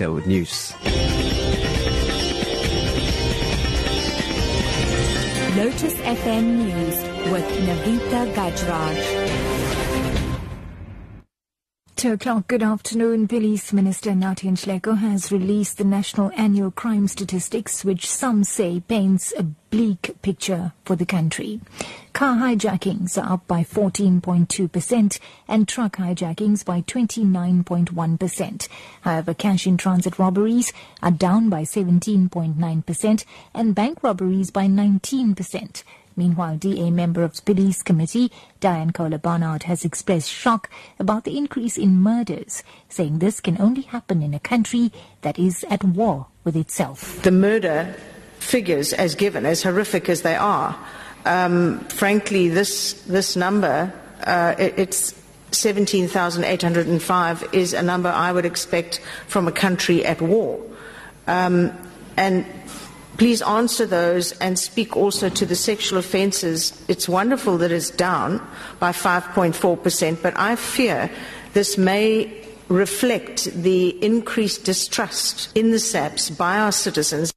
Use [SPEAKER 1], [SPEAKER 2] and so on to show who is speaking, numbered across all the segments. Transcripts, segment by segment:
[SPEAKER 1] news.
[SPEAKER 2] Lotus FM News with Navita Gajraj.
[SPEAKER 3] Two o'clock, good afternoon. Police Minister Nathi Nhleko has released the National Annual Crime Statistics, which some say paints a bleak picture for the country. Car hijackings are up by 14.2% and truck hijackings by 29.1%. However, cash in transit robberies are down by 17.9% and bank robberies by 19%. Meanwhile, DA member of the Police Committee, Dianne Kohler Barnard, has expressed shock about the increase in murders, saying this can only happen in a country that is at war with itself.
[SPEAKER 4] The murder figures, as given, as horrific as they are, um, frankly, this this number, uh, it, it's 17,805, is a number I would expect from a country at war. Um, and please answer those and speak also to the sexual offences. It's wonderful that it's down by 5.4%, but I fear this may reflect the increased distrust in the SAPS by our citizens.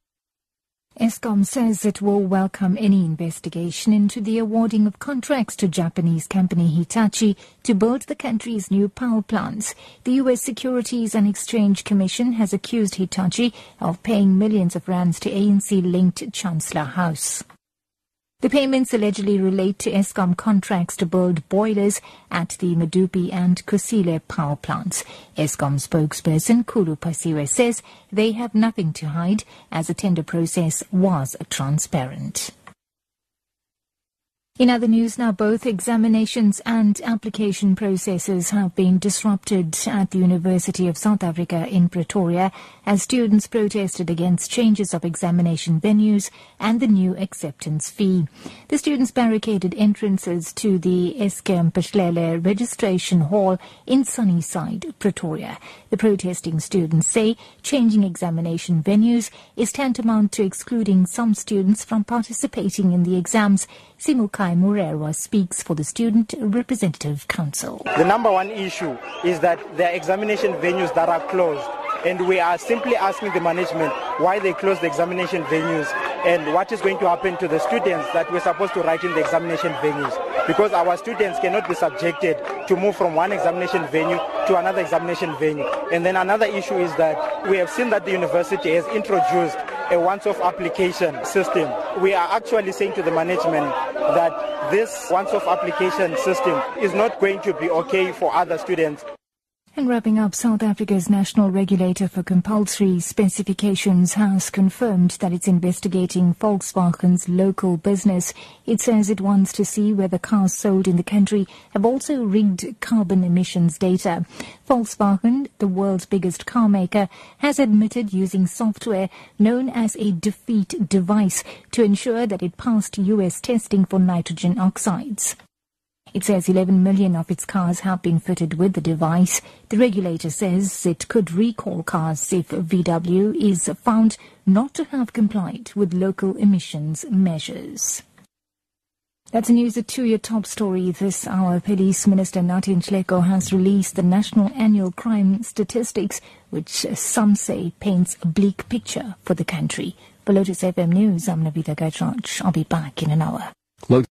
[SPEAKER 3] Eskom says it will welcome any investigation into the awarding of contracts to Japanese company Hitachi to build the country's new power plants. The U.S. Securities and Exchange Commission has accused Hitachi of paying millions of rands to ANC-linked Chancellor House. The payments allegedly relate to Eskom contracts to build boilers at the Medupi and Kusile power plants. Eskom spokesperson Khulu Phasiwe says they have nothing to hide as the tender process was transparent. In other news now, both examinations and application processes have been disrupted at the University of South Africa in Pretoria as students protested against changes of examination venues and the new acceptance fee. The students barricaded entrances to the Es'kia Mphahlele Registration Hall in Sunnyside, Pretoria. The protesting students say changing examination venues is tantamount to excluding some students from participating in the exams. Simukai Murerwa speaks for the Student Representative Council.
[SPEAKER 5] The number one issue is that there are examination venues that are closed and we are simply asking the management why they closed the examination venues and what is going to happen to the students that we're supposed to write in the examination venues because our students cannot be subjected to move from one examination venue to another examination venue. And then another issue is that we have seen that the university has introduced a once-off application system. We are actually saying to the management that this once-off application system is not going to be okay for other students.
[SPEAKER 3] And wrapping up, South Africa's national regulator for compulsory specifications has confirmed that it's investigating Volkswagen's local business. It says it wants to see whether cars sold in the country have also rigged carbon emissions data. Volkswagen, the world's biggest car maker, has admitted using software known as a defeat device to ensure that it passed US testing for nitrogen oxides. It says 11 million of its cars have been fitted with the device. The regulator says it could recall cars if VW is found not to have complied with local emissions measures. That's news at two-year top story this hour. Police Minister Nathi Nhleko has released the National Annual Crime Statistics, which some say paints a bleak picture for the country. For Lotus FM News, I'm Navita Gajraj. I'll be back in an hour.